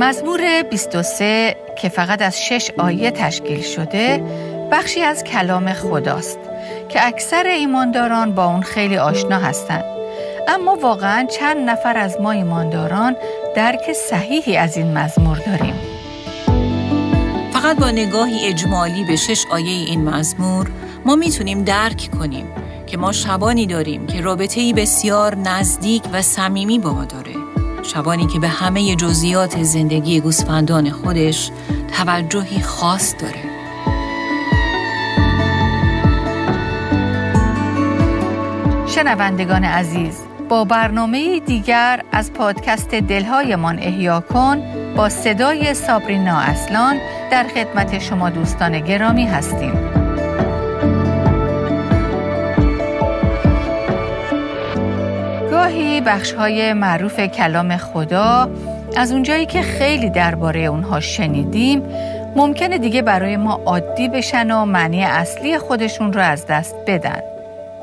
مزمور 23 که فقط از شش آیه تشکیل شده بخشی از کلام خداست که اکثر ایمانداران با اون خیلی آشنا هستند اما واقعا چند نفر از ما ایمانداران درک صحیحی از این مزمور داریم. فقط با نگاهی اجمالی به شش آیه این مزمور ما می‌تونیم درک کنیم که ما شبانی داریم که رابطه‌ای بسیار نزدیک و صمیمی با ما داره. شبانی که به همه جزئیات زندگی گوسفندان خودش توجهی خاص داره. شنوندگان عزیز با برنامه دیگر از پادکست دلهایمان احیا کن با صدای سابرینا اصلان در خدمت شما دوستان گرامی هستیم. گاهی بخش های معروف کلام خدا از اونجایی که خیلی درباره اونها شنیدیم ممکنه دیگه برای ما عادی بشن و معنی اصلی خودشون رو از دست بدن.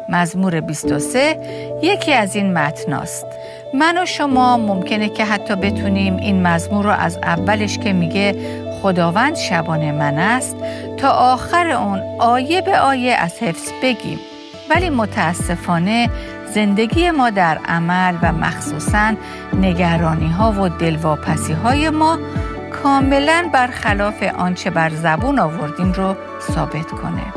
مزمور 23 یکی از این متناست. من و شما ممکنه که حتی بتونیم این مزمور رو از اولش که میگه خداوند شبان من است تا آخر اون آیه به آیه از حفظ بگیم. ولی متاسفانه زندگی ما در عمل و مخصوصا نگرانی ها و دلواپسی های ما کاملا برخلاف آنچه بر زبون آوردیم رو ثابت کنه.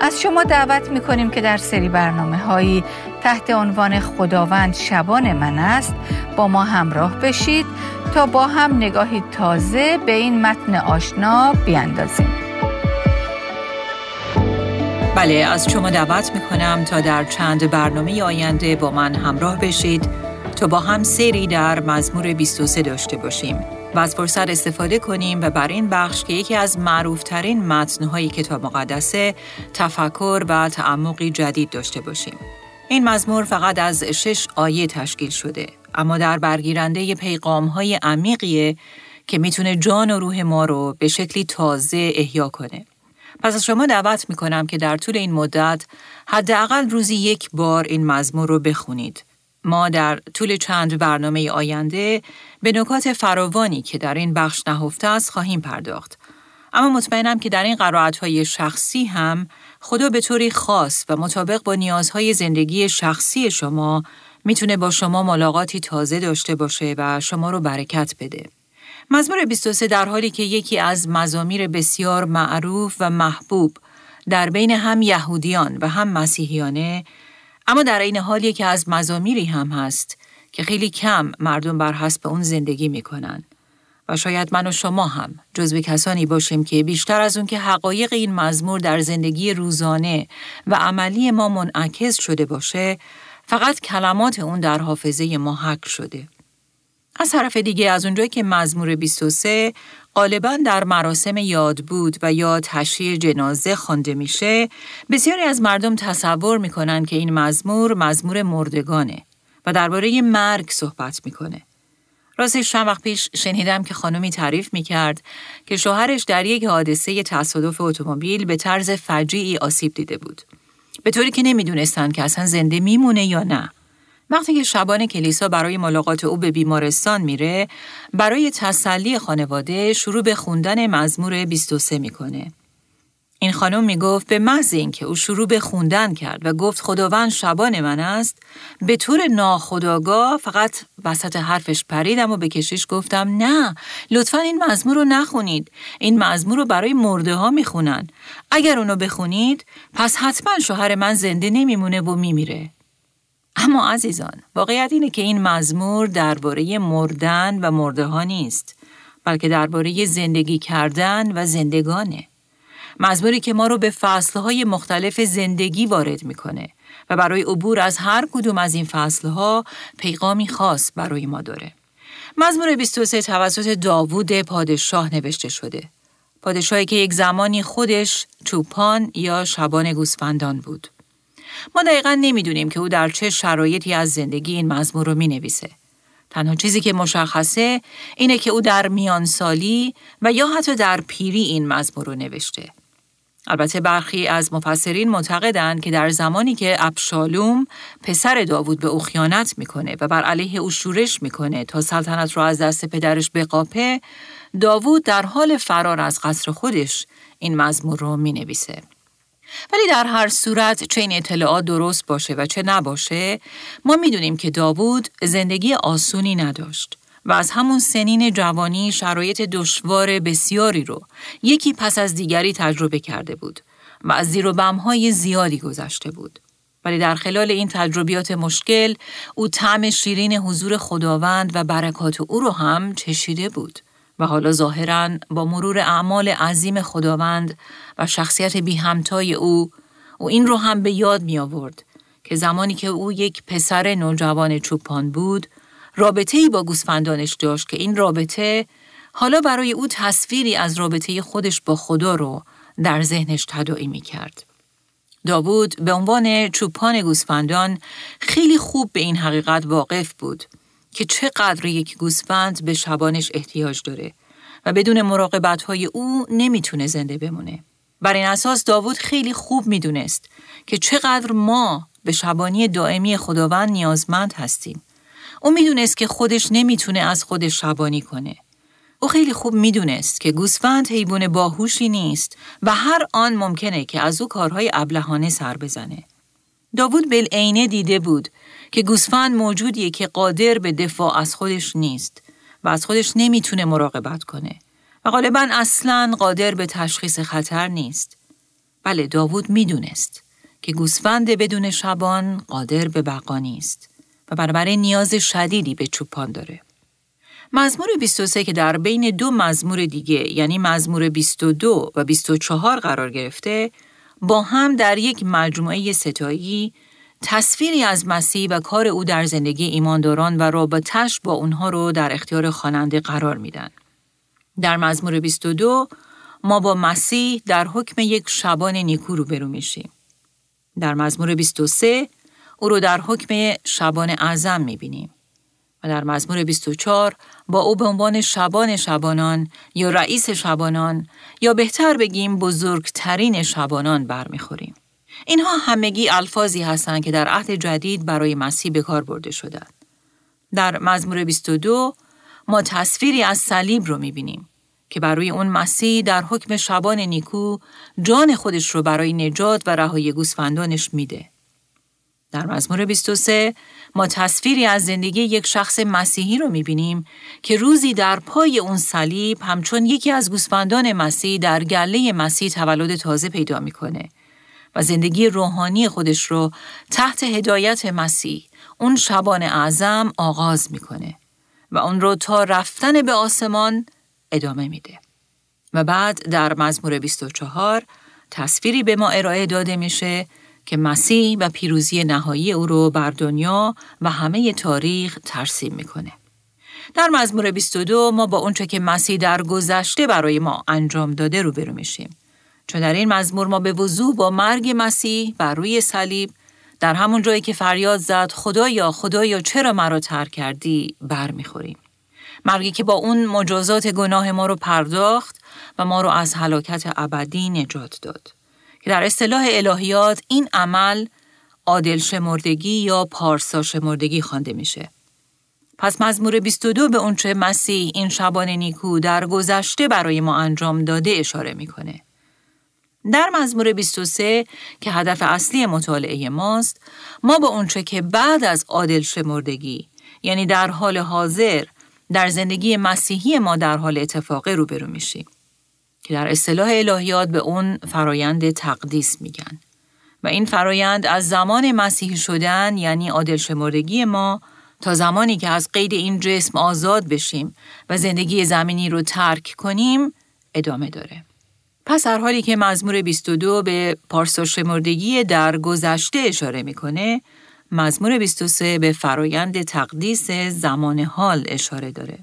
از شما دعوت می کنیم که در سری برنامه هایی تحت عنوان خداوند شبان من است با ما همراه بشید تا با هم نگاهی تازه به این متن آشنا بیاندازیم. بله از شما دعوت می کنم تا در چند برنامه آینده با من همراه بشید تا با هم سری در مزمور 23 داشته باشیم. و از فرصت استفاده کنیم و بر این بخش که یکی از معروفترین متنهای کتاب مقدسه تفکر و تعمقی جدید داشته باشیم. این مزمور فقط از شش آیه تشکیل شده اما در برگیرنده پیغام های عمیقیه که می‌تونه جان و روح ما رو به شکلی تازه احیا کنه. پس از شما دعوت می‌کنم که در طول این مدت حداقل روزی یک بار این مزمور رو بخونید ما در طول چند برنامه آینده به نکات فراوانی که در این بخش نهفته است خواهیم پرداخت. اما مطمئنم که در این های شخصی هم خدا به طوری خاص و مطابق با نیازهای زندگی شخصی شما می‌تونه با شما ملاقاتی تازه داشته باشه و شما رو برکت بده. مزمور 23 در حالی که یکی از مزامیر بسیار معروف و محبوب در بین هم یهودیان و هم مسیحیانه اما در این حالی که از مزامیری هم هست که خیلی کم مردم بر حسب اون زندگی می‌کنن و شاید من و شما هم جزو کسانی باشیم که بیشتر از اون که حقایق این مزمور در زندگی روزانه و عملی ما منعکس شده باشه فقط کلمات اون در حافظه ما حک شده. از طرف دیگه از اونجایی که مزمور 23 غالبا در مراسم یاد بود و یا تشییع جنازه خوانده میشه بسیاری از مردم تصور می‌کنن که این مزمور مزمور مردگانه و درباره مرگ صحبت می‌کنه. راستش چند وقت پیش شنیدم که خانمی تعریف می‌کرد که شوهرش در یک حادثه تصادف اتومبیل به طرز فجیعی آسیب دیده بود. به طوری که نمی‌دونستند که اصلا زنده میمونه یا نه. وقتی که شبان کلیسا برای ملاقات او به بیمارستان میره برای تسلی خانواده شروع به خوندن مزمور 23 می‌کنه. این خانم می‌گفت به محض اینکه او شروع به خوندن کرد و گفت خداوند شبان من است به طور ناخداگاه فقط وسط حرفش پریدم و به کشیش گفتم نه لطفا این مزمور رو نخونید. این مزمور رو برای مرده ها می‌خونن. اگر اونو بخونید پس حتما شوهر من زنده نمیمونه و میمیره. اما عزیزان واقعیت اینه که این مزمور درباره مردن و مرده ها نیست بلکه درباره زندگی کردن و زندگانه مزموری که ما رو به فصلهای مختلف زندگی وارد می‌کنه و برای عبور از هر کدوم از این فصلها پیغامی خاص برای ما داره. مزمور 23 توسط داوود پادشاه نوشته شده. پادشاهی که یک زمانی خودش چوپان یا شبان گوسفندان بود. ما دقیقا نمی‌دونیم که او در چه شرایطی از زندگی این مزمور رو می نویسه. تنها چیزی که مشخصه اینه که او در میانسالی و یا حتی در پیری این مزمور رو نوشته. البته برخی از مفسرین معتقدند که در زمانی که ابشالوم پسر داوود به او خیانت می‌کنه و بر علیه او شورش می‌کنه تا سلطنت را از دست پدرش بقاپه داوود در حال فرار از قصر خودش این مزمور رو می نویسه. ولی در هر صورت چه این اطلاعات درست باشه و چه نباشه ما می‌دونیم که داوود زندگی آسونی نداشت و از همون سنین جوانی شرایط دشوار بسیاری رو یکی پس از دیگری تجربه کرده بود و از زیر و بمهای زیادی گذشته بود. ولی در خلال این تجربیات مشکل او طعم شیرین حضور خداوند و برکات او رو هم چشیده بود و حالا ظاهرا با مرور اعمال عظیم خداوند و شخصیت بی همتای او او این رو هم به یاد می آورد که زمانی که او یک پسر نوجوان چوپان بود رابطه ای با گوسفندانش داشت که این رابطه حالا برای او تصویری از رابطه خودش با خدا رو در ذهنش تداعی می کرد. داوود به عنوان چوپان گوسفندان خیلی خوب به این حقیقت واقف بود که چقدر یک گوسفند به شبانش احتیاج داره و بدون مراقبت های او نمی‌تونه زنده بمونه. بر این اساس داوود خیلی خوب می‌دونست که چقدر ما به شبانی دائمی خداوند نیازمند هستیم. او می‌دونست که خودش نمی‌تونه از خودش شبانی کنه. او خیلی خوب می‌دونست که گوسفند حیوان باهوشی نیست و هر آن ممکنه که از او کارهای ابلهانه سر بزنه. داوود بالعینه دیده بود که گوسفند موجودیه که قادر به دفاع از خودش نیست و از خودش نمی‌تونه مراقبت کنه و غالبا اصلا قادر به تشخیص خطر نیست. بله داوود می‌دونست که گوسفند بدون شبان قادر به بقا نیست و بنابراین نیاز شدیدی به چوپان داره. مزمور 23 که در بین دو مزمور دیگه یعنی مزمور 22 و 24 قرار گرفته با هم در یک مجموعه ستایی تصویری از مسیح و کار او در زندگی ایمانداران و رابطش با اونها رو در اختیار خواننده قرار میدن. در مزمور 22 ما با مسیح در حکم یک شبان نیکو رو برو میشیم. در مزمور 23 او رو در حکم شبان اعظم می‌بینیم. و در مزمور 24 با او به عنوان شبان شبانان یا رئیس شبانان یا بهتر بگیم بزرگترین شبانان برمیخوریم. اینها همگی الفاظی هستند که در عهد جدید برای مسیح به کار برده شدند. در مزمور 22 ما تصویری از صلیب رو می‌بینیم که برای اون مسیح در حکم شبان نیکو جان خودش رو برای نجات و رهایی گوسفندانش میده. در مزمور 23 ما تصویری از زندگی یک شخص مسیحی رو می‌بینیم که روزی در پای اون صلیب همچون یکی از گوسفندان مسیح در گله مسیح تولد تازه پیدا می‌کنه و زندگی روحانی خودش رو تحت هدایت مسیح اون شبان اعظم آغاز می‌کنه و اون رو تا رفتن به آسمان ادامه میده. و بعد در مزمور 24 تصویری به ما ارائه داده میشه که مسیح و پیروزی نهایی او رو بر دنیا و همه تاریخ ترسیم می‌کنه. در مزمور 22 ما با اونچه که مسیح در گذشته برای ما انجام داده رو برو میشیم. چون در این مزمور ما به وضوع با مرگ مسیح بر روی صلیب در همون جایی که فریاد زد خدایا خدایا چرا مرا ترک کردی بر می‌خوریم. مرگی که با اون مجازات گناه ما رو پرداخت و ما رو از هلاکت ابدی نجات داد. که در اصطلاح الهیات این عمل عادل شمردگی یا پارسا شمردگی خوانده میشه. پس مزمور 22 به اونچه مسیح این شبان نیکو در گذشته برای ما انجام داده اشاره می‌کنه. در مزمور 23 که هدف اصلی مطالعه ماست، ما به اونچه که بعد از عادل شمردگی یعنی در حال حاضر در زندگی مسیحی ما در حال اتفاقه روبرو میشیم. که در اصطلاح الهیات به اون فرایند تقدیس میگن. و این فرایند از زمان مسیحی شدن یعنی عادل شمردگی ما تا زمانی که از قید این جسم آزاد بشیم و زندگی زمینی رو ترک کنیم ادامه داره. پس در حالی که مزمور 22 به پارسا شمردگی در گذشته اشاره می‌کنه، مزمور 23 به فرایند تقدیس زمان حال اشاره داره.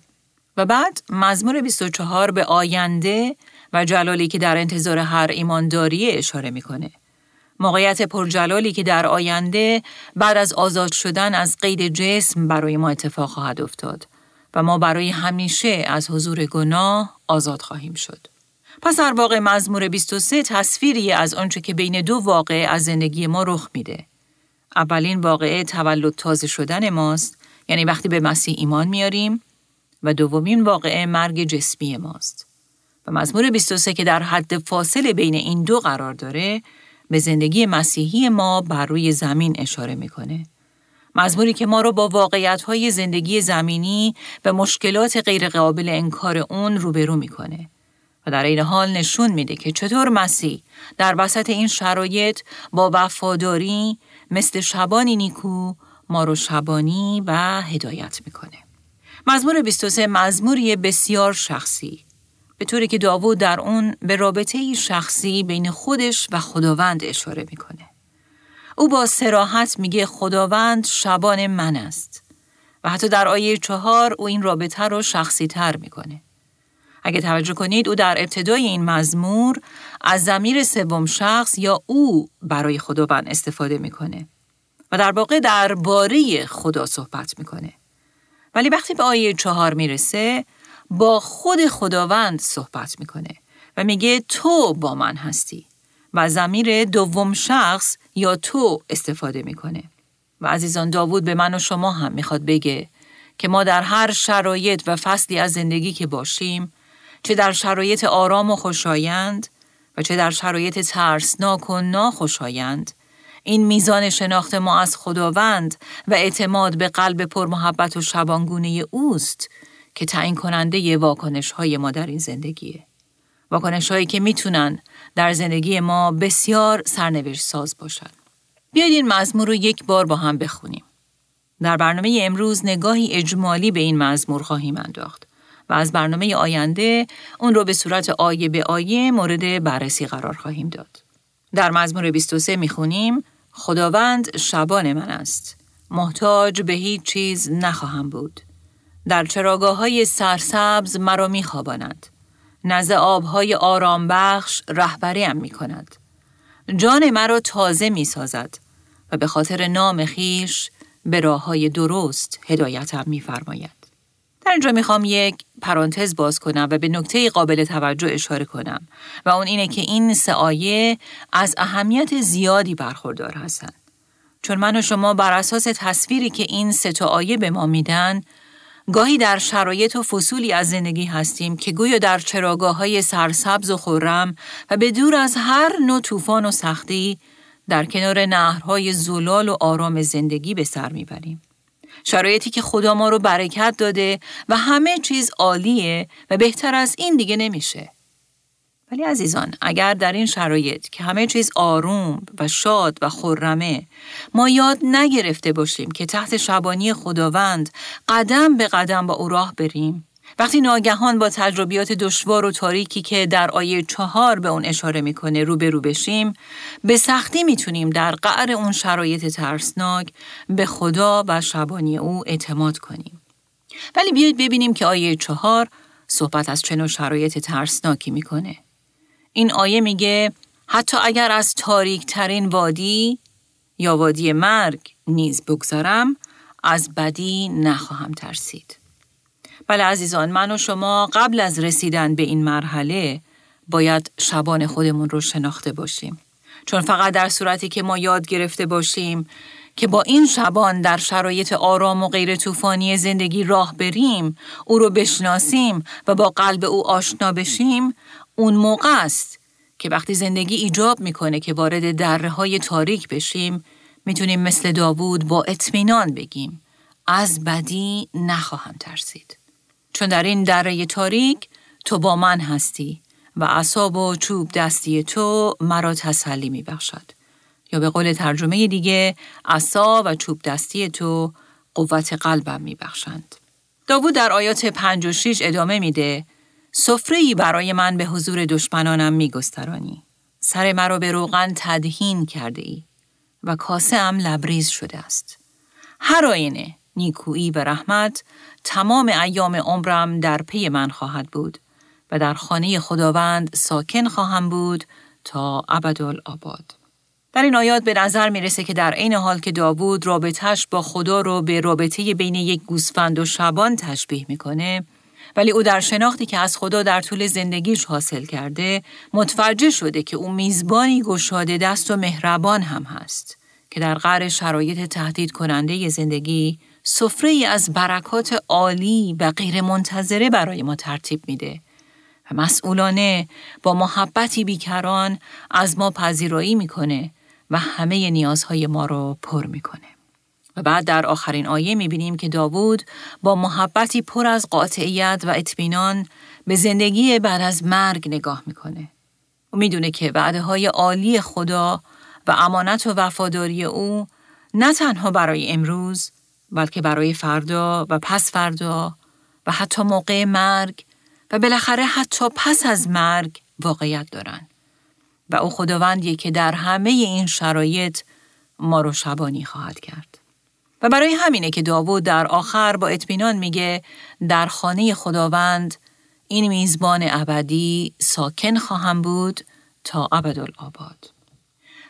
و بعد مزمور 24 به آینده و جلالی که در انتظار هر ایمانداری اشاره می‌کنه. موقعیت پرجلالی که در آینده بعد از آزاد شدن از قید جسم برای ما اتفاق خواهد افتاد و ما برای همیشه از حضور گناه آزاد خواهیم شد. پس در واقع مزمور 23 تصویری از آنچه که بین دو واقعه از زندگی ما رخ میده. اولین واقعه تولد تازه شدن ماست یعنی وقتی به مسیح ایمان میاریم و دومین واقعه مرگ جسمی ماست. و مزمور 23 که در حد فاصله بین این دو قرار داره به زندگی مسیحی ما بر روی زمین اشاره می‌کنه. مزموری که ما رو با واقعیت زندگی زمینی و مشکلات غیرقابل انکار اون روبرو می‌کنه. و در این حال نشون میده که چطور مسیح در وسط این شرایط با وفاداری مثل شبانی نیکو ما رو شبانی و هدایت می‌کنه. مزمور 23 مزموری بسیار شخصی به طوری که داوود در اون به رابطه شخصی بین خودش و خداوند اشاره می‌کنه. او با سراحت میگه خداوند شبان من است و حتی در آیه چهار او این رابطه رو شخصی تر می‌کنه. اگه توجه کنید او در ابتدای این مزمور از زمیر سوم شخص یا او برای خداوند استفاده می‌کنه و در واقع باره خدا صحبت می‌کنه. ولی وقتی به آیه چهار می‌رسه با خود خداوند صحبت می‌کنه و میگه تو با من هستی و زمیر دوم شخص یا تو استفاده می‌کنه. و عزیزان داوود به من و شما هم می‌خواد بگه که ما در هر شرایط و فصلی از زندگی که باشیم چه در شرایط آرام و خوشایند و چه در شرایط ترسناک و ناخوشایند این میزان شناخت ما از خداوند و اعتماد به قلب پرمحبت و شبانگونه اوست که تعیین کننده واکنش های ما در این زندگیه. واکنش هایی که می‌تونن در زندگی ما بسیار سرنوشت ساز باشن. بیاید این مزمور رو یک بار با هم بخونیم. در برنامه امروز نگاهی اجمالی به این مزمور خواهیم انداخت و از برنامه آینده اون رو به صورت آیه به آیه مورد بررسی قرار خواهیم داد. در مزمور 23 می‌خونیم خداوند شبان من است. محتاج به هیچ چیز نخواهم بود. در چراگاه های سرسبز مرا میخواباند. نزد آبهای آرام بخش رهبریم می کند. جان مرا تازه می سازد و به خاطر نام خیش به راه های درست هدایتم می فرماید. در اینجا می‌خوام یک پرانتز باز کنم و به نکته قابل توجه اشاره کنم و اون اینه که این سه آیه از اهمیت زیادی برخوردار هستند. چون من و شما بر اساس تصویری که این سه تا آیه به ما میدن گاهی در شرایط و فصولی از زندگی هستیم که گویا در چراگاه های سرسبز و خورم و به دور از هر نوع طوفان و سختی در کنار نهرهای زلال و آرام زندگی به سر می‌بریم. شرایطی که خدا ما رو برکت داده و همه چیز عالیه و بهتر از این دیگه نمیشه. ولی عزیزان اگر در این شرایط که همه چیز آروم و شاد و خرمه ما یاد نگرفته باشیم که تحت شبانی خداوند قدم به قدم با او راه بریم وقتی ناگهان با تجربیات دشوار و تاریکی که در آیه چهار به اون اشاره می‌کنه روبرو بشیم به سختی می‌تونیم در قعر اون شرایط ترسناک به خدا و شبانی او اعتماد کنیم. ولی بیاید ببینیم که آیه چهار صحبت از چه شرایط ترسناکی می‌کنه. این آیه میگه حتی اگر از تاریک ترین وادی یا وادی مرگ نیز بگذارم از بدی نخواهم ترسید. بله عزیزان من و شما قبل از رسیدن به این مرحله باید شبان خودمون رو شناخته باشیم. چون فقط در صورتی که ما یاد گرفته باشیم که با این شبان در شرایط آرام و غیر طوفانی زندگی راه بریم، او رو بشناسیم و با قلب او آشنا بشیم، اون موقع است که وقتی زندگی ایجاب می‌کنه که وارد دره های تاریک بشیم می‌تونیم مثل داوود با اطمینان بگیم از بدی نخواهم ترسید چون در این دره تاریک تو با من هستی و اصاب و چوب دستی تو مرا تسلی میبخشد یا به قول ترجمه دیگه عصا و چوب دستی تو قوت قلبم میبخشند داوود در آیات 5 و 6 ادامه میده سفره برای من به حضور دشمنانم میگسترانی. سر مرا به روغن تدهین کرده ای و کاسه ام لبریز شده است. هر آینه نیکویی و رحمت تمام ایام عمرم در پی من خواهد بود و در خانه خداوند ساکن خواهم بود تا ابدالآباد. در این آیات به نظر می‌رسه که در عین حال که داوود رابطهش با خدا رو به رابطه بین یک گوسفند و شبان تشبیه می‌کنه ولی او در شناختی که از خدا در طول زندگیش حاصل کرده متوجه شده که او میزبانی گشاده دست و مهربان هم هست که در قرار شرایط تهدید کننده زندگی سفره از برکات عالی و غیر منتظره برای ما ترتیب میده و مسئولانه با محبتی بیکران از ما پذیرایی می‌کنه و همه نیازهای ما رو پر می‌کنه. و بعد در آخرین آیه می‌بینیم که داوود با محبتی پر از قاطعیت و اطمینان به زندگی بعد از مرگ نگاه می‌کنه. او می‌دونه که وعده های عالی خدا و امانت و وفاداری او نه تنها برای امروز بلکه برای فردا و پس فردا و حتی موقع مرگ و بالاخره حتی پس از مرگ واقعیت دارن. و او خداوندیه که در همه این شرایط ما رو شبانی خواهد کرد. و برای همینه که داوود در آخر با اطمینان میگه در خانه خداوند این میزبان ابدی ساکن خواهم بود تا ابدالآباد.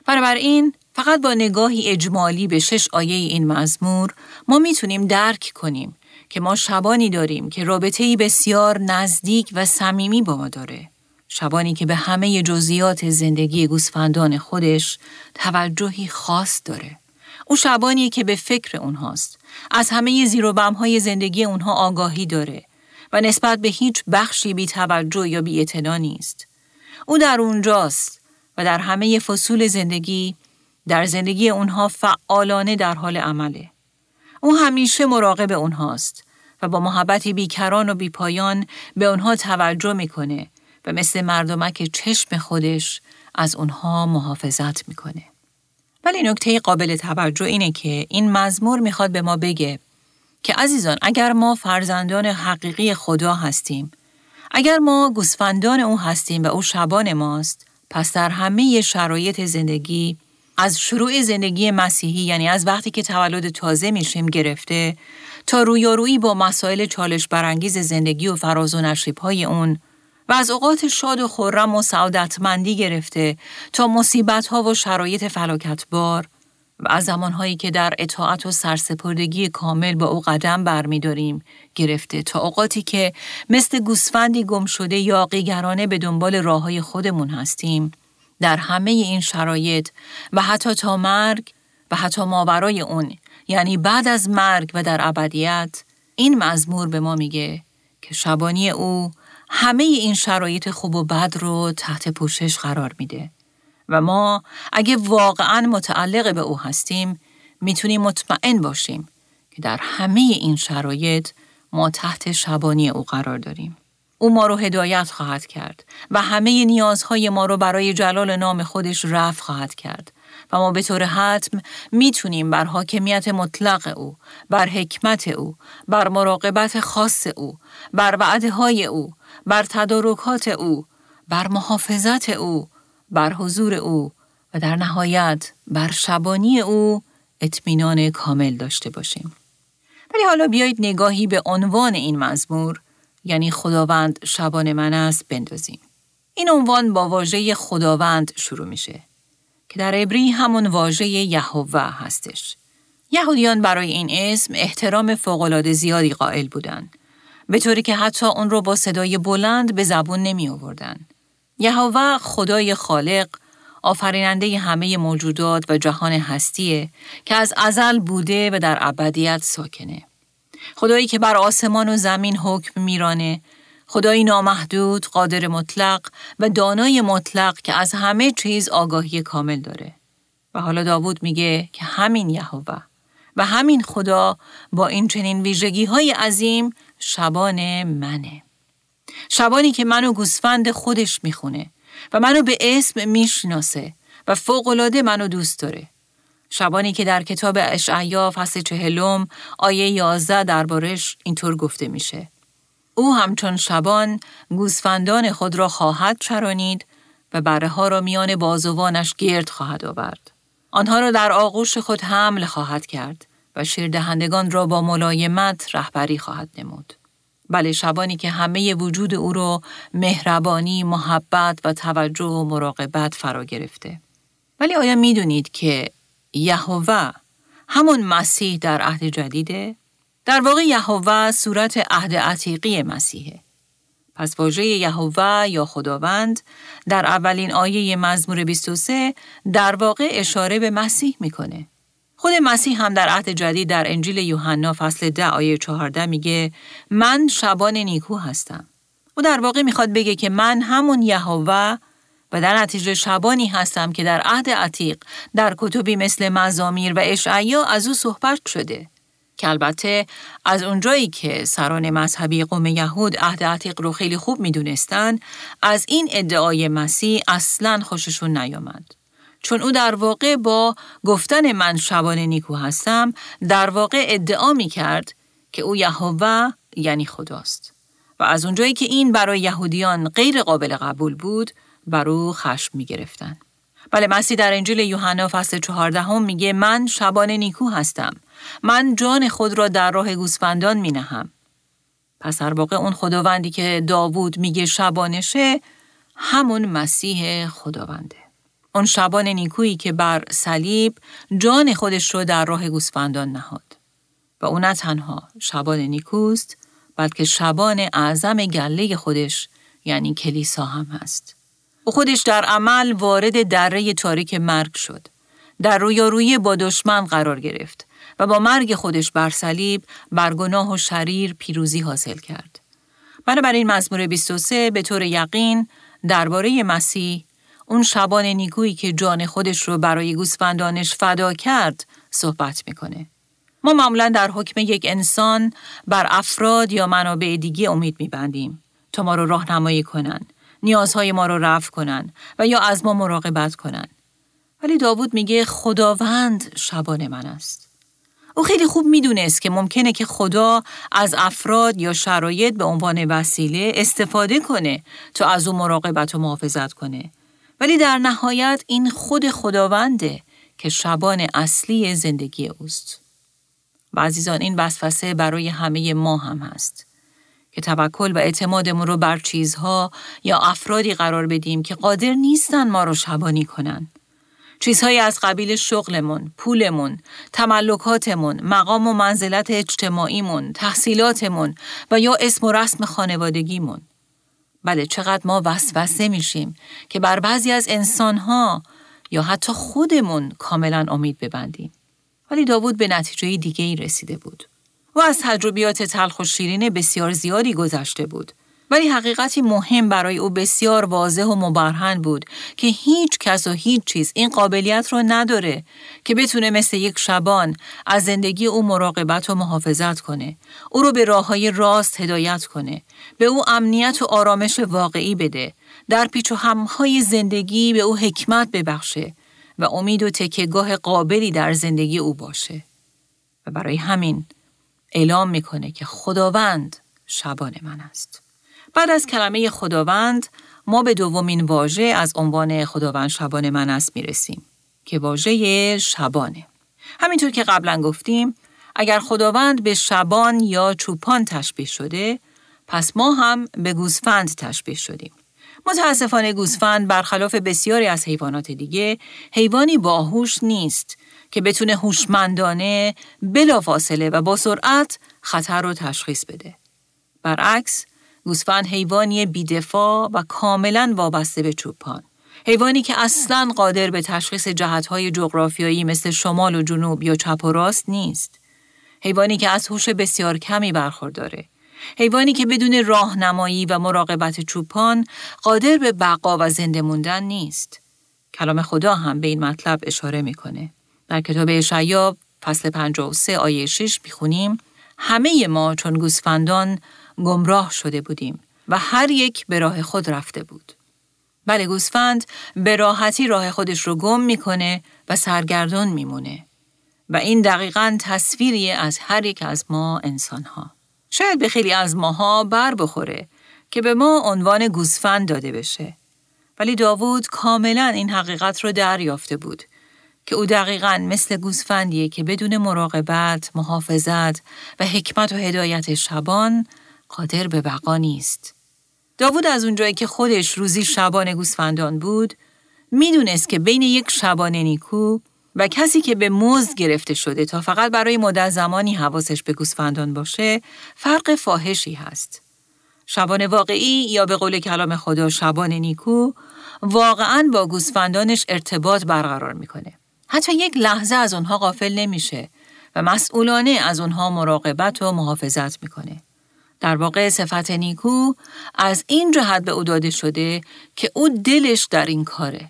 این فقط با نگاهی اجمالی به شش آیه این مزمور ما می‌تونیم درک کنیم که ما شبانی داریم که رابطه‌ای بسیار نزدیک و صمیمی با ما داره. شبانی که به همه جزئیات زندگی گوسفندان خودش توجهی خاص داره. او شبانیه که به فکر اونهاست. از همه زیر و بمهای زندگی اونها آگاهی داره و نسبت به هیچ بخشی بی توجه یا بی نیست. او در اونجاست و در همه فصول زندگی در زندگی اونها فعالانه در حال عمله. او همیشه مراقب اونهاست و با محبتی بیکران و بیپایان به اونها توجه می‌کنه و مثل مردمک چشم خودش از اونها محافظت می‌کنه. ولی نکته قابل توجه اینه که این مزمور می‌خواد به ما بگه که عزیزان اگر ما فرزندان حقیقی خدا هستیم اگر ما گوسفندان او هستیم و او شبان ماست پس در همه شرایط زندگی از شروع زندگی مسیحی یعنی از وقتی که تولد تازه میشیم گرفته تا رویارویی با مسائل چالش برانگیز زندگی و فراز و های اون و از اوقات شاد و خورم و سعادتمندی گرفته تا مصیبت ها و شرایط فلاکتبار و از زمانهایی که در اطاعت و سرسپردگی کامل با او قدم برمیداریم گرفته تا اوقاتی که مثل گوسفندی گم شده یا قیگرانه به دنبال راه های خودمون هستیم. در همه این شرایط و حتی تا مرگ و حتی ماورای اون یعنی بعد از مرگ و در ابدیت این مزمور به ما میگه که شبانی او همه این شرایط خوب و بد رو تحت پوشش قرار میده و ما اگه واقعا متعلق به او هستیم می‌تونیم مطمئن باشیم که در همه این شرایط ما تحت شبانی او قرار داریم. او ما رو هدایت خواهد کرد و همه نیازهای ما رو برای جلال نام خودش رفع خواهد کرد و ما به طور حتم می‌تونیم بر حاکمیت مطلق او، بر حکمت او، بر مراقبت خاص او، بر وعده های او، بر تدارکات او، بر محافظت او، بر حضور او و در نهایت بر شبانی او اطمینان کامل داشته باشیم. ولی حالا بیایید نگاهی به عنوان این مزمور یعنی خداوند شبان من است بندازیم. این عنوان با واژه خداوند شروع میشه که در عبری همون واژه یهوه هستش. یهودیان برای این اسم احترام فوقالعاده زیادی قائل بودند به طوری که حتی اون رو با صدای بلند به زبون نمی آوردن. یهوه خدای خالق آفریننده همه موجودات و جهان هستیه که از ازل بوده و در ابدیت ساکنه. خدایی که بر آسمان و زمین حکم میرانه، خدایی نامحدود، قادر مطلق و دانای مطلق که از همه چیز آگاهی کامل داره. و حالا داوود میگه که همین یهوه و همین خدا با این چنین ویژگی های عظیم شبان منه. شبانی که منو گوسفند خودش می‌خونه و منو به اسم می‌شناسه و فوقالعاده منو دوست داره. شبانی که در کتاب اشعیا فصل چهلم آیه یازده دربارش اینطور گفته میشه. او همچون شبان گوسفندان خود را خواهد چرانید و بره ها را میان بازوانش گرد خواهد آورد. آنها را در آغوش خود حمل خواهد کرد و شیردهندگان را با ملایمت رهبری خواهد نمود. بله شبانی که همه وجود او را مهربانی، محبت و توجه و مراقبت فرا گرفته. ولی آیا می‌دونید که یهوه همون مسیح در عهد جدیده؟ در واقع یهوه صورت عهد عتیقی مسیحه. پس واژه یهوه یا خداوند در اولین آیه مزمور 23 در واقع اشاره به مسیح می‌کنه. خود مسیح هم در عهد جدید در انجیل یوحنا فصل ده آیه 14 میگه من شبان نیکو هستم. او در واقع می‌خواد بگه که من همون یهوه و در نتیجه شبانی هستم که در عهد عتیق در کتبی مثل مزامیر و اشعیا از او صحبت شده. که البته از اونجایی که سران مذهبی قوم یهود عهد عتیق رو خیلی خوب می‌دونستن از این ادعای مسیح اصلا خوششون نیامد. چون او در واقع با گفتن من شبان نیکو هستم در واقع ادعا می کرد که او یهوه یعنی خداست. و از اونجایی که این برای یهودیان غیر قابل قبول بود بر او خشم می گرفتن. بله مسیح در انجیل یوحنا فصل چهاردهم میگه من شبان نیکو هستم من جان خود را در راه گوسفندان می نهم. پس در واقع اون خداوندی که داوود میگه شبانشه همون مسیح خداونده. اون شبان نیکویی که بر صلیب جان خودش رو در راه گوسفندان نهاد. و اون نه تنها شبان نیکوست بلکه شبان اعظم گله خودش یعنی کلیسا هم هست. خودش در عمل وارد دره تاریک مرگ شد. در رویارویی با دشمن قرار گرفت و با مرگ خودش بر صلیب بر گناه و شریر پیروزی حاصل کرد. بنابراین مزمور 23 به طور یقین درباره مسیح اون شبان نیکویی که جان خودش رو برای گوسفندانش فدا کرد صحبت می‌کنه. ما معمولا در حکم یک انسان بر افراد یا منابع دیگه امید میبندیم تا ما رو راهنمایی کنن، نیازهای ما رو رفع کنن و یا از ما مراقبت کنن. ولی داوود میگه خداوند شبان من است. او خیلی خوب می‌دونست که ممکنه که خدا از افراد یا شرایط به عنوان وسیله استفاده کنه تا از او مراقبت و محافظت کنه. ولی در نهایت این خود خداونده که شبان اصلی زندگی اوست. و عزیزان این وسوسه برای همه ما هم هست. که توکل و اعتمادمون رو بر چیزها یا افرادی قرار بدیم که قادر نیستن ما رو شبانی کنن. چیزهایی از قبیل شغلمون، پولمون، تملکاتمون، مقام و منزلت اجتماعیمون، تحصیلاتمون و یا اسم و رسم خانوادگیمون. بله چقدر ما وسوسه میشیم که بر بعضی از انسانها یا حتی خودمون کاملا امید ببندیم. ولی داوود به نتیجه دیگه ای رسیده بود. و از تجربیات تلخ و شیرین بسیار زیادی گذشته بود. ولی حقیقتی مهم برای او بسیار واضح و مبرهن بود که هیچ کس و هیچ چیز این قابلیت رو نداره که بتونه مثل یک شبان از زندگی او مراقبت و محافظت کنه. او رو به راه های راست هدایت کنه. به او امنیت و آرامش واقعی بده. در پیچ و همهای زندگی به او حکمت ببخشه و امید و تکیگاه قابلی در زندگی او باشه. و برای همین اعلام می‌کنه که خداوند شبان من است. بعد از کلمه خداوند ما به دومین واژه از عنوان خداوند شبان من است می‌رسیم که واژه شبانه. همینطور که قبلا گفتیم اگر خداوند به شبان یا چوپان تشبیه شده پس ما هم به گوسفند تشبیه شدیم. متاسفانه گوسفند برخلاف بسیاری از حیوانات دیگه حیوانی باهوش نیست که بتونه هوشمندانه بلافاصله و با سرعت خطر رو تشخیص بده. برعکس گوسفند حیوانی بیدفاع و کاملا وابسته به چوپان. حیوانی که اصلا قادر به تشخیص جهتهای جغرافیایی مثل شمال و جنوب یا چپ و راست نیست. حیوانی که از هوش بسیار کمی برخورداره. حیوانی که بدون راهنمایی و مراقبت چوپان قادر به بقا و زنده موندن نیست. کلام خدا هم به این مطلب اشاره می‌کنه. در کتاب اشعیا فصل 53 آیه 6 می‌خونیم همه ما چون گوسفندان گمراه شده بودیم و هر یک به راه خود رفته بود. بله گوسفند به راحتی راه خودش رو گم می‌کنه و سرگردان میمونه. و این دقیقا تصویری از هر یک از ما انسان ها. شاید به خیلی از ماها بر بخوره که به ما عنوان گوسفند داده بشه. ولی داوود کاملا این حقیقت رو دریافته بود که او دقیقا مثل گوسفندیه که بدون مراقبت، محافظت و حکمت و هدایت شبان قادر به بقا نیست. داوود از اونجایی که خودش روزی شبان گوسفندان بود، می‌دونست که بین یک شبان نیکو و کسی که به موز گرفته شده تا فقط برای مدت زمانی حواسش به گوسفندان باشه فرق فاحشی هست. شبان واقعی یا به قول کلام خدا شبان نیکو واقعا با گوسفندانش ارتباط برقرار می‌کنه. حتی یک لحظه از اونها غافل نمیشه و مسئولانه از اونها مراقبت و محافظت می‌کنه. در واقع صفت نیکو از این جهت به او داده شده که او دلش در این کاره.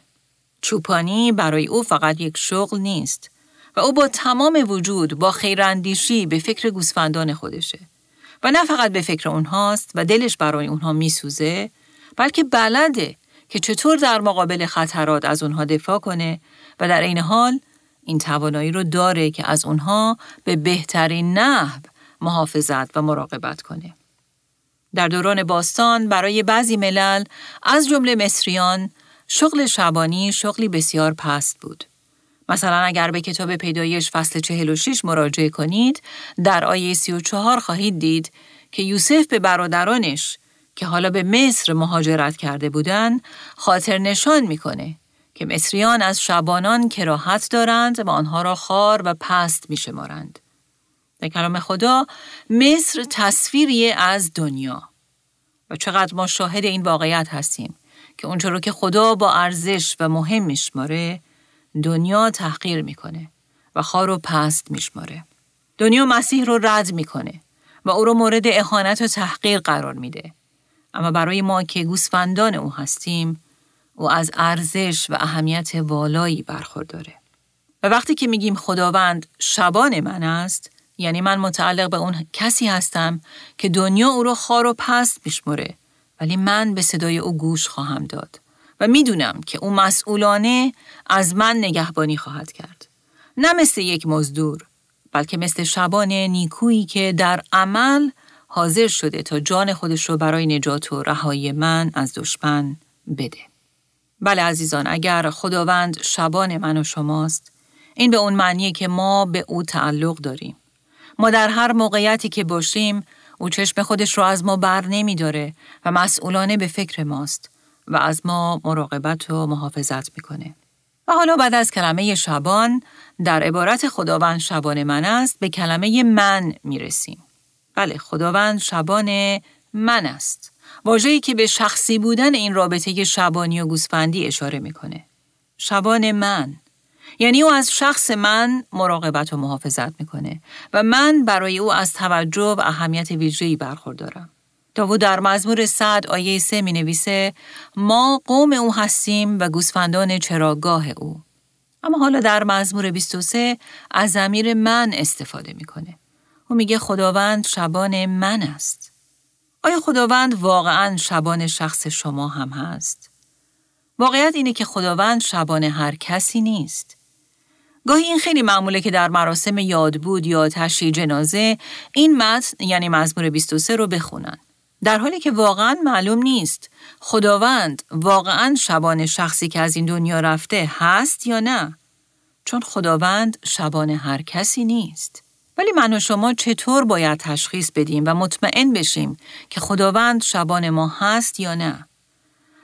چوپانی برای او فقط یک شغل نیست و او با تمام وجود با خیراندیشی به فکر گوسفندان خودشه و نه فقط به فکر اونهاست و دلش برای اونها میسوزه بلکه بلده که چطور در مقابل خطرات از اونها دفاع کنه و در این حال این توانایی رو داره که از اونها به بهترین نحو محافظت و مراقبت کنه. در دوران باستان برای بعضی ملل از جمله مصریان شغل شبانی شغلی بسیار پست بود. مثلا اگر به کتاب پیدایش فصل 46 مراجعه کنید در آیه 34 خواهید دید که یوسف به برادرانش که حالا به مصر مهاجرت کرده بودند خاطر نشان می‌کنه که مصریان از شبانان کراهت دارند و آنها را خار و پست میشمارند. در کلام خدا مصر تصویری از دنیا و چقدر ما شاهد این واقعیت هستیم که اونچه که خدا با ارزش و مهم میشماره دنیا تحقیر می‌کنه و خار و پست میشماره. دنیا مسیح رو رد می‌کنه و او رو مورد اهانت و تحقیر قرار میده. اما برای ما که گوسفندان او هستیم او از ارزش و اهمیت والایی برخورداره. و وقتی که میگیم خداوند شبان من است یعنی من متعلق به اون کسی هستم که دنیا او رو خار و پست میشمره ولی من به صدای او گوش خواهم داد و می‌دونم که او مسئولانه از من نگهبانی خواهد کرد. نه مثل یک مزدور بلکه مثل شبان نیکویی که در عمل حاضر شده تا جان خودش رو برای نجات و رهایی من از دشمن بده. بله عزیزان اگر خداوند شبان من و شماست این به اون معنیه که ما به او تعلق داریم. ما در هر موقعیتی که باشیم او چشم خودش رو از ما بر نمی داره و مسئولانه به فکر ماست و از ما مراقبت و محافظت می‌کنه. و حالا بعد از کلمه شبان در عبارت خداوند شبان من است به کلمه من می‌رسیم. بله خداوند شبان من است. واژه‌ای که به شخصی بودن این رابطه شبانی و گوسفندی اشاره می‌کنه. شبان من یعنی او از شخص من مراقبت و محافظت می‌کنه و من برای او از توجه و اهمیت ویژه‌ای برخوردارم. داوود در مزمور صد آیه سه می نویسه ما قوم او هستیم و گوسفندان چراگاه او. اما حالا در مزمور 23 از زمیر من استفاده می‌کنه. او میگه خداوند شبان من است. آیا خداوند واقعا شبان شخص شما هم هست؟ واقعیت اینه که خداوند شبان هر کسی نیست. گاهی این خیلی معموله که در مراسم یادبود یا تشییع جنازه این متن یعنی مزمور 23 رو بخونن. در حالی که واقعا معلوم نیست خداوند واقعا شبان شخصی که از این دنیا رفته هست یا نه؟ چون خداوند شبان هر کسی نیست. ولی من و شما چطور باید تشخیص بدیم و مطمئن بشیم که خداوند شبان ما هست یا نه؟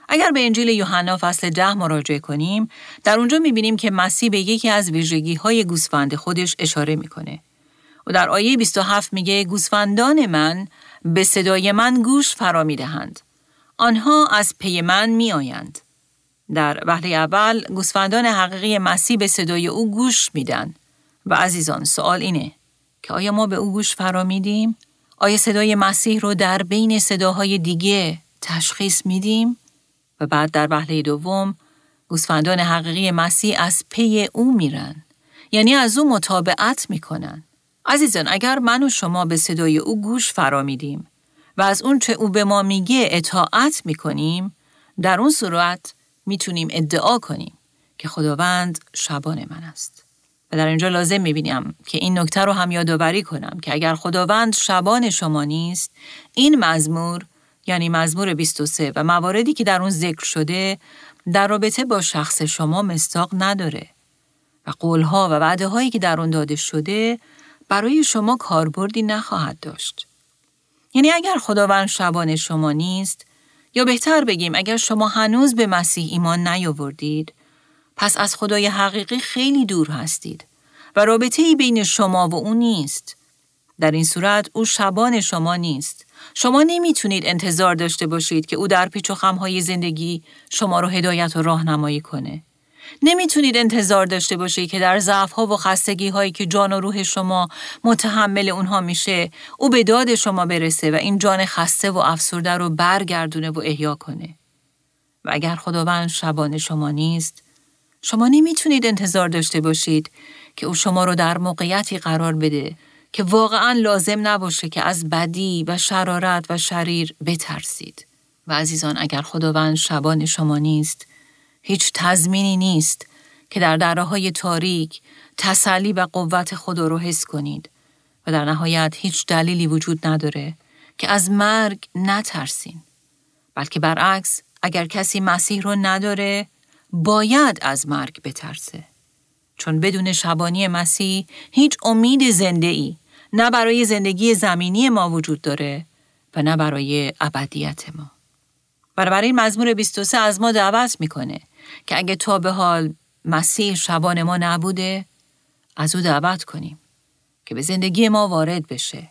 اگر به انجیل یوحنا فصل ده مراجعه کنیم، در اونجا می‌بینیم که مسیح به یکی از ویژگی های گوسفند خودش اشاره می‌کنه. و در آیه 27 میگه گوسفندان من به صدای من گوش فرا می‌دهند. آنها از پی من میآیند. در وحله اول گوسفندان حقیقی مسیح به صدای او گوش میدن. و عزیزان سوال اینه که آیا ما به او گوش فرا میدیم؟ آیا صدای مسیح رو در بین صداهای دیگه تشخیص میدیم؟ و بعد در وحله دوم گوسفندان حقیقی مسیح از پی او میرن یعنی از او مطابقت می‌کنن عزیزان اگر من و شما به صدای او گوش فرا میدیم و از اون چه او به ما میگه اطاعت می‌کنیم در اون صورت می‌تونیم ادعا کنیم که خداوند شبان من است و در اینجا لازم می‌بینیم که این نکته رو هم یادآوری کنم که اگر خداوند شبان شما نیست این مزمور یعنی مزمور 23 و مواردی که در اون ذکر شده در رابطه با شخص شما مستاق نداره و قولها و وعده هایی که در اون داده شده برای شما کاربردی نخواهد داشت. یعنی اگر خداوند شبان شما نیست یا بهتر بگیم اگر شما هنوز به مسیح ایمان نیاوردید پس از خدای حقیقی خیلی دور هستید و رابطه ای بین شما و او نیست. در این صورت او شبان شما نیست. شما نمی‌تونید انتظار داشته باشید که او در پیچ و خمهای زندگی شما رو هدایت و راهنمایی کنه. نمی‌تونید انتظار داشته باشید که در ضعف ها و خستگی هایی که جان و روح شما متحمل اونها میشه او به داد شما برسه و این جان خسته و افسرده رو برگردونه و احیا کنه. و اگر خداوند شبان شما نیست، شما نمی‌تونید انتظار داشته باشید که او شما رو در موقعیتی قرار بده که واقعا لازم نباشه که از بدی و شرارت و شریر بترسید. و عزیزان اگر خداوند شبان شما نیست، هیچ تضمینی نیست که در دره تاریک تسلی و قوت خدا رو حس کنید و در نهایت هیچ دلیلی وجود نداره که از مرگ نترسین. بلکه برعکس اگر کسی مسیح رو نداره باید از مرگ بترسه. چون بدون شبانی مسیح هیچ امید زنده ای نه برای زندگی زمینی ما وجود داره و نه برای ابدیت ما. این مزمور 23 از ما دعوت می‌کنه که اگه تا به حال مسیح شبان ما نبوده از او دعوت کنیم که به زندگی ما وارد بشه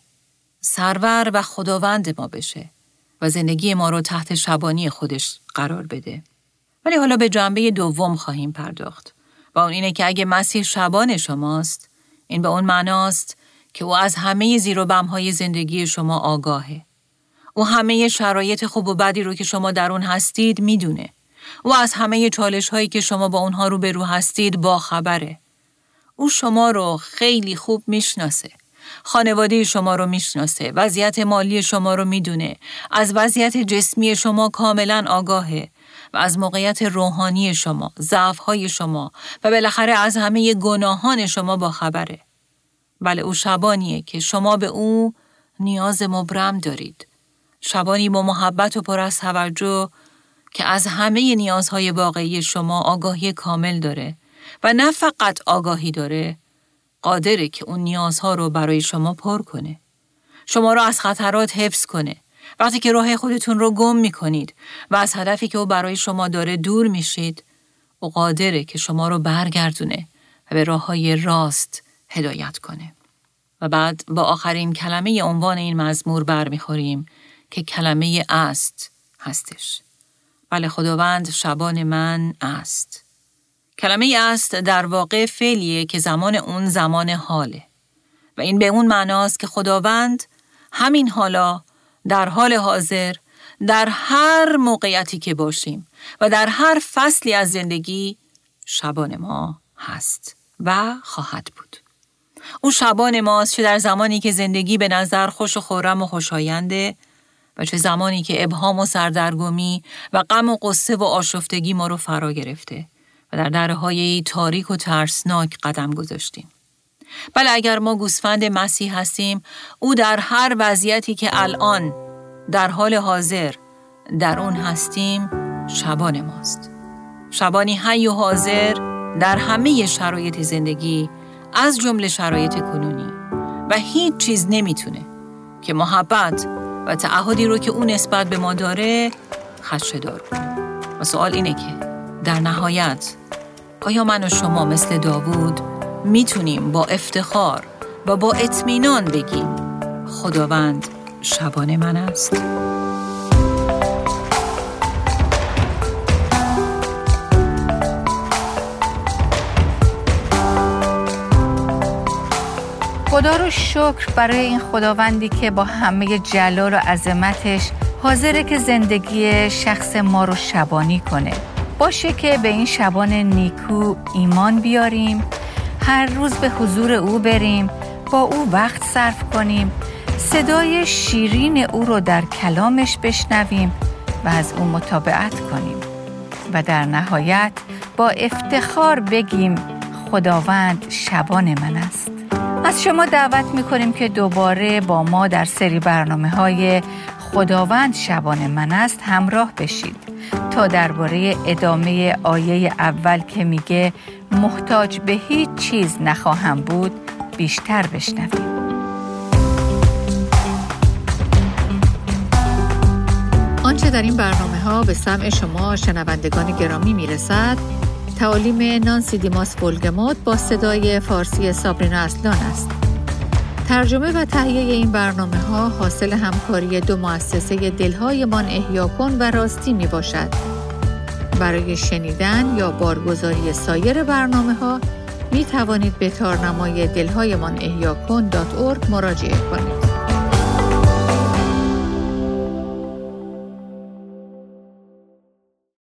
سرور و خداوند ما بشه و زندگی ما رو تحت شبانی خودش قرار بده ولی حالا به جنبه دوم خواهیم پرداخت و اون اینه که اگه مسیح شبان شماست این به اون معناست که او از همه زیر و بمهای زندگی شما آگاهه او همه شرایط خوب و بدی رو که شما در اون هستید می‌دونه و از همه چالش هایی که شما با اونها رو به رو هستید با خبره. او شما رو خیلی خوب می‌شناسه. خانواده شما رو می‌شناسه. وضعیت مالی شما رو می‌دونه. از وضعیت جسمی شما کاملا آگاهه. و از موقعیت روحانی شما، های شما و بالاخره از همه گناهان شما با خبره. بله او شبانیه که شما به او نیاز مبرم دارید. شبانی با محبت و پر از توجه که از همه نیازهای واقعی شما آگاهی کامل داره و نه فقط آگاهی داره قادره که اون نیازها رو برای شما پر کنه شما رو از خطرات حفظ کنه وقتی که راه خودتون رو گم می کنید و از هدفی که او برای شما داره دور میشید او قادره که شما رو برگردونه و به راه های راست هدایت کنه. و بعد با آخرین کلمه عنوان این مزمور برمیخوریم که کلمه است هستش. بله خداوند شبان من است. کلمه است در واقع فعلیه که زمان اون زمان حاله. و این به اون معناست که خداوند همین حالا در حال حاضر در هر موقعیتی که باشیم و در هر فصلی از زندگی شبان ما هست و خواهد بود. او شبان ماست چه در زمانی که زندگی به نظر خوش و خورم و خوشاینده و چه زمانی که ابهام و سردرگمی و غم و قصه و آشفتگی ما رو فرا گرفته و در درهای تاریک و ترسناک قدم گذاشتیم. بله اگر ما گوسفند مسیح هستیم او در هر وضعیتی که الان در حال حاضر در اون هستیم شبان ماست. شبانی حی و حاضر در همه شرایط زندگی از جمله شرایط کنونی و هیچ چیز نمی‌تونه که محبت و تعهدی رو که اون نسبت به ما داره خدشه دار و سوال اینه که در نهایت آیا من و شما مثل داوود می‌تونیم با افتخار و با اطمینان بگیم خداوند شبان من است؟ خدا رو شکر برای این خداوندی که با همه جلال و عظمتش حاضره که زندگی شخص ما رو شبانی کنه باشه که به این شبان نیکو ایمان بیاریم هر روز به حضور او بریم با او وقت صرف کنیم صدای شیرین او رو در کلامش بشنویم و از او مطابقت کنیم. و در نهایت با افتخار بگیم خداوند شبان من است. از شما دعوت می‌کنیم که دوباره با ما در سری برنامه های خداوند شبان من است همراه بشید. تا درباره ادامه آیه اول که میگه محتاج به هیچ چیز نخواهم بود بیشتر بشنویم آنچه در این برنامه ها به سمع شما شنوندگان گرامی می‌رسد تعالیم نانسی دیماس فولگموت با صدای فارسی سابرینا اصلان است. ترجمه و تهیه این برنامه ها حاصل همکاری دو مؤسسه دلهایمان احیا کن و راستی می باشد. برای شنیدن یا بارگزاری سایر برنامه ها می توانید به تارنمای دلهایمان احیا کن مراجعه کنید.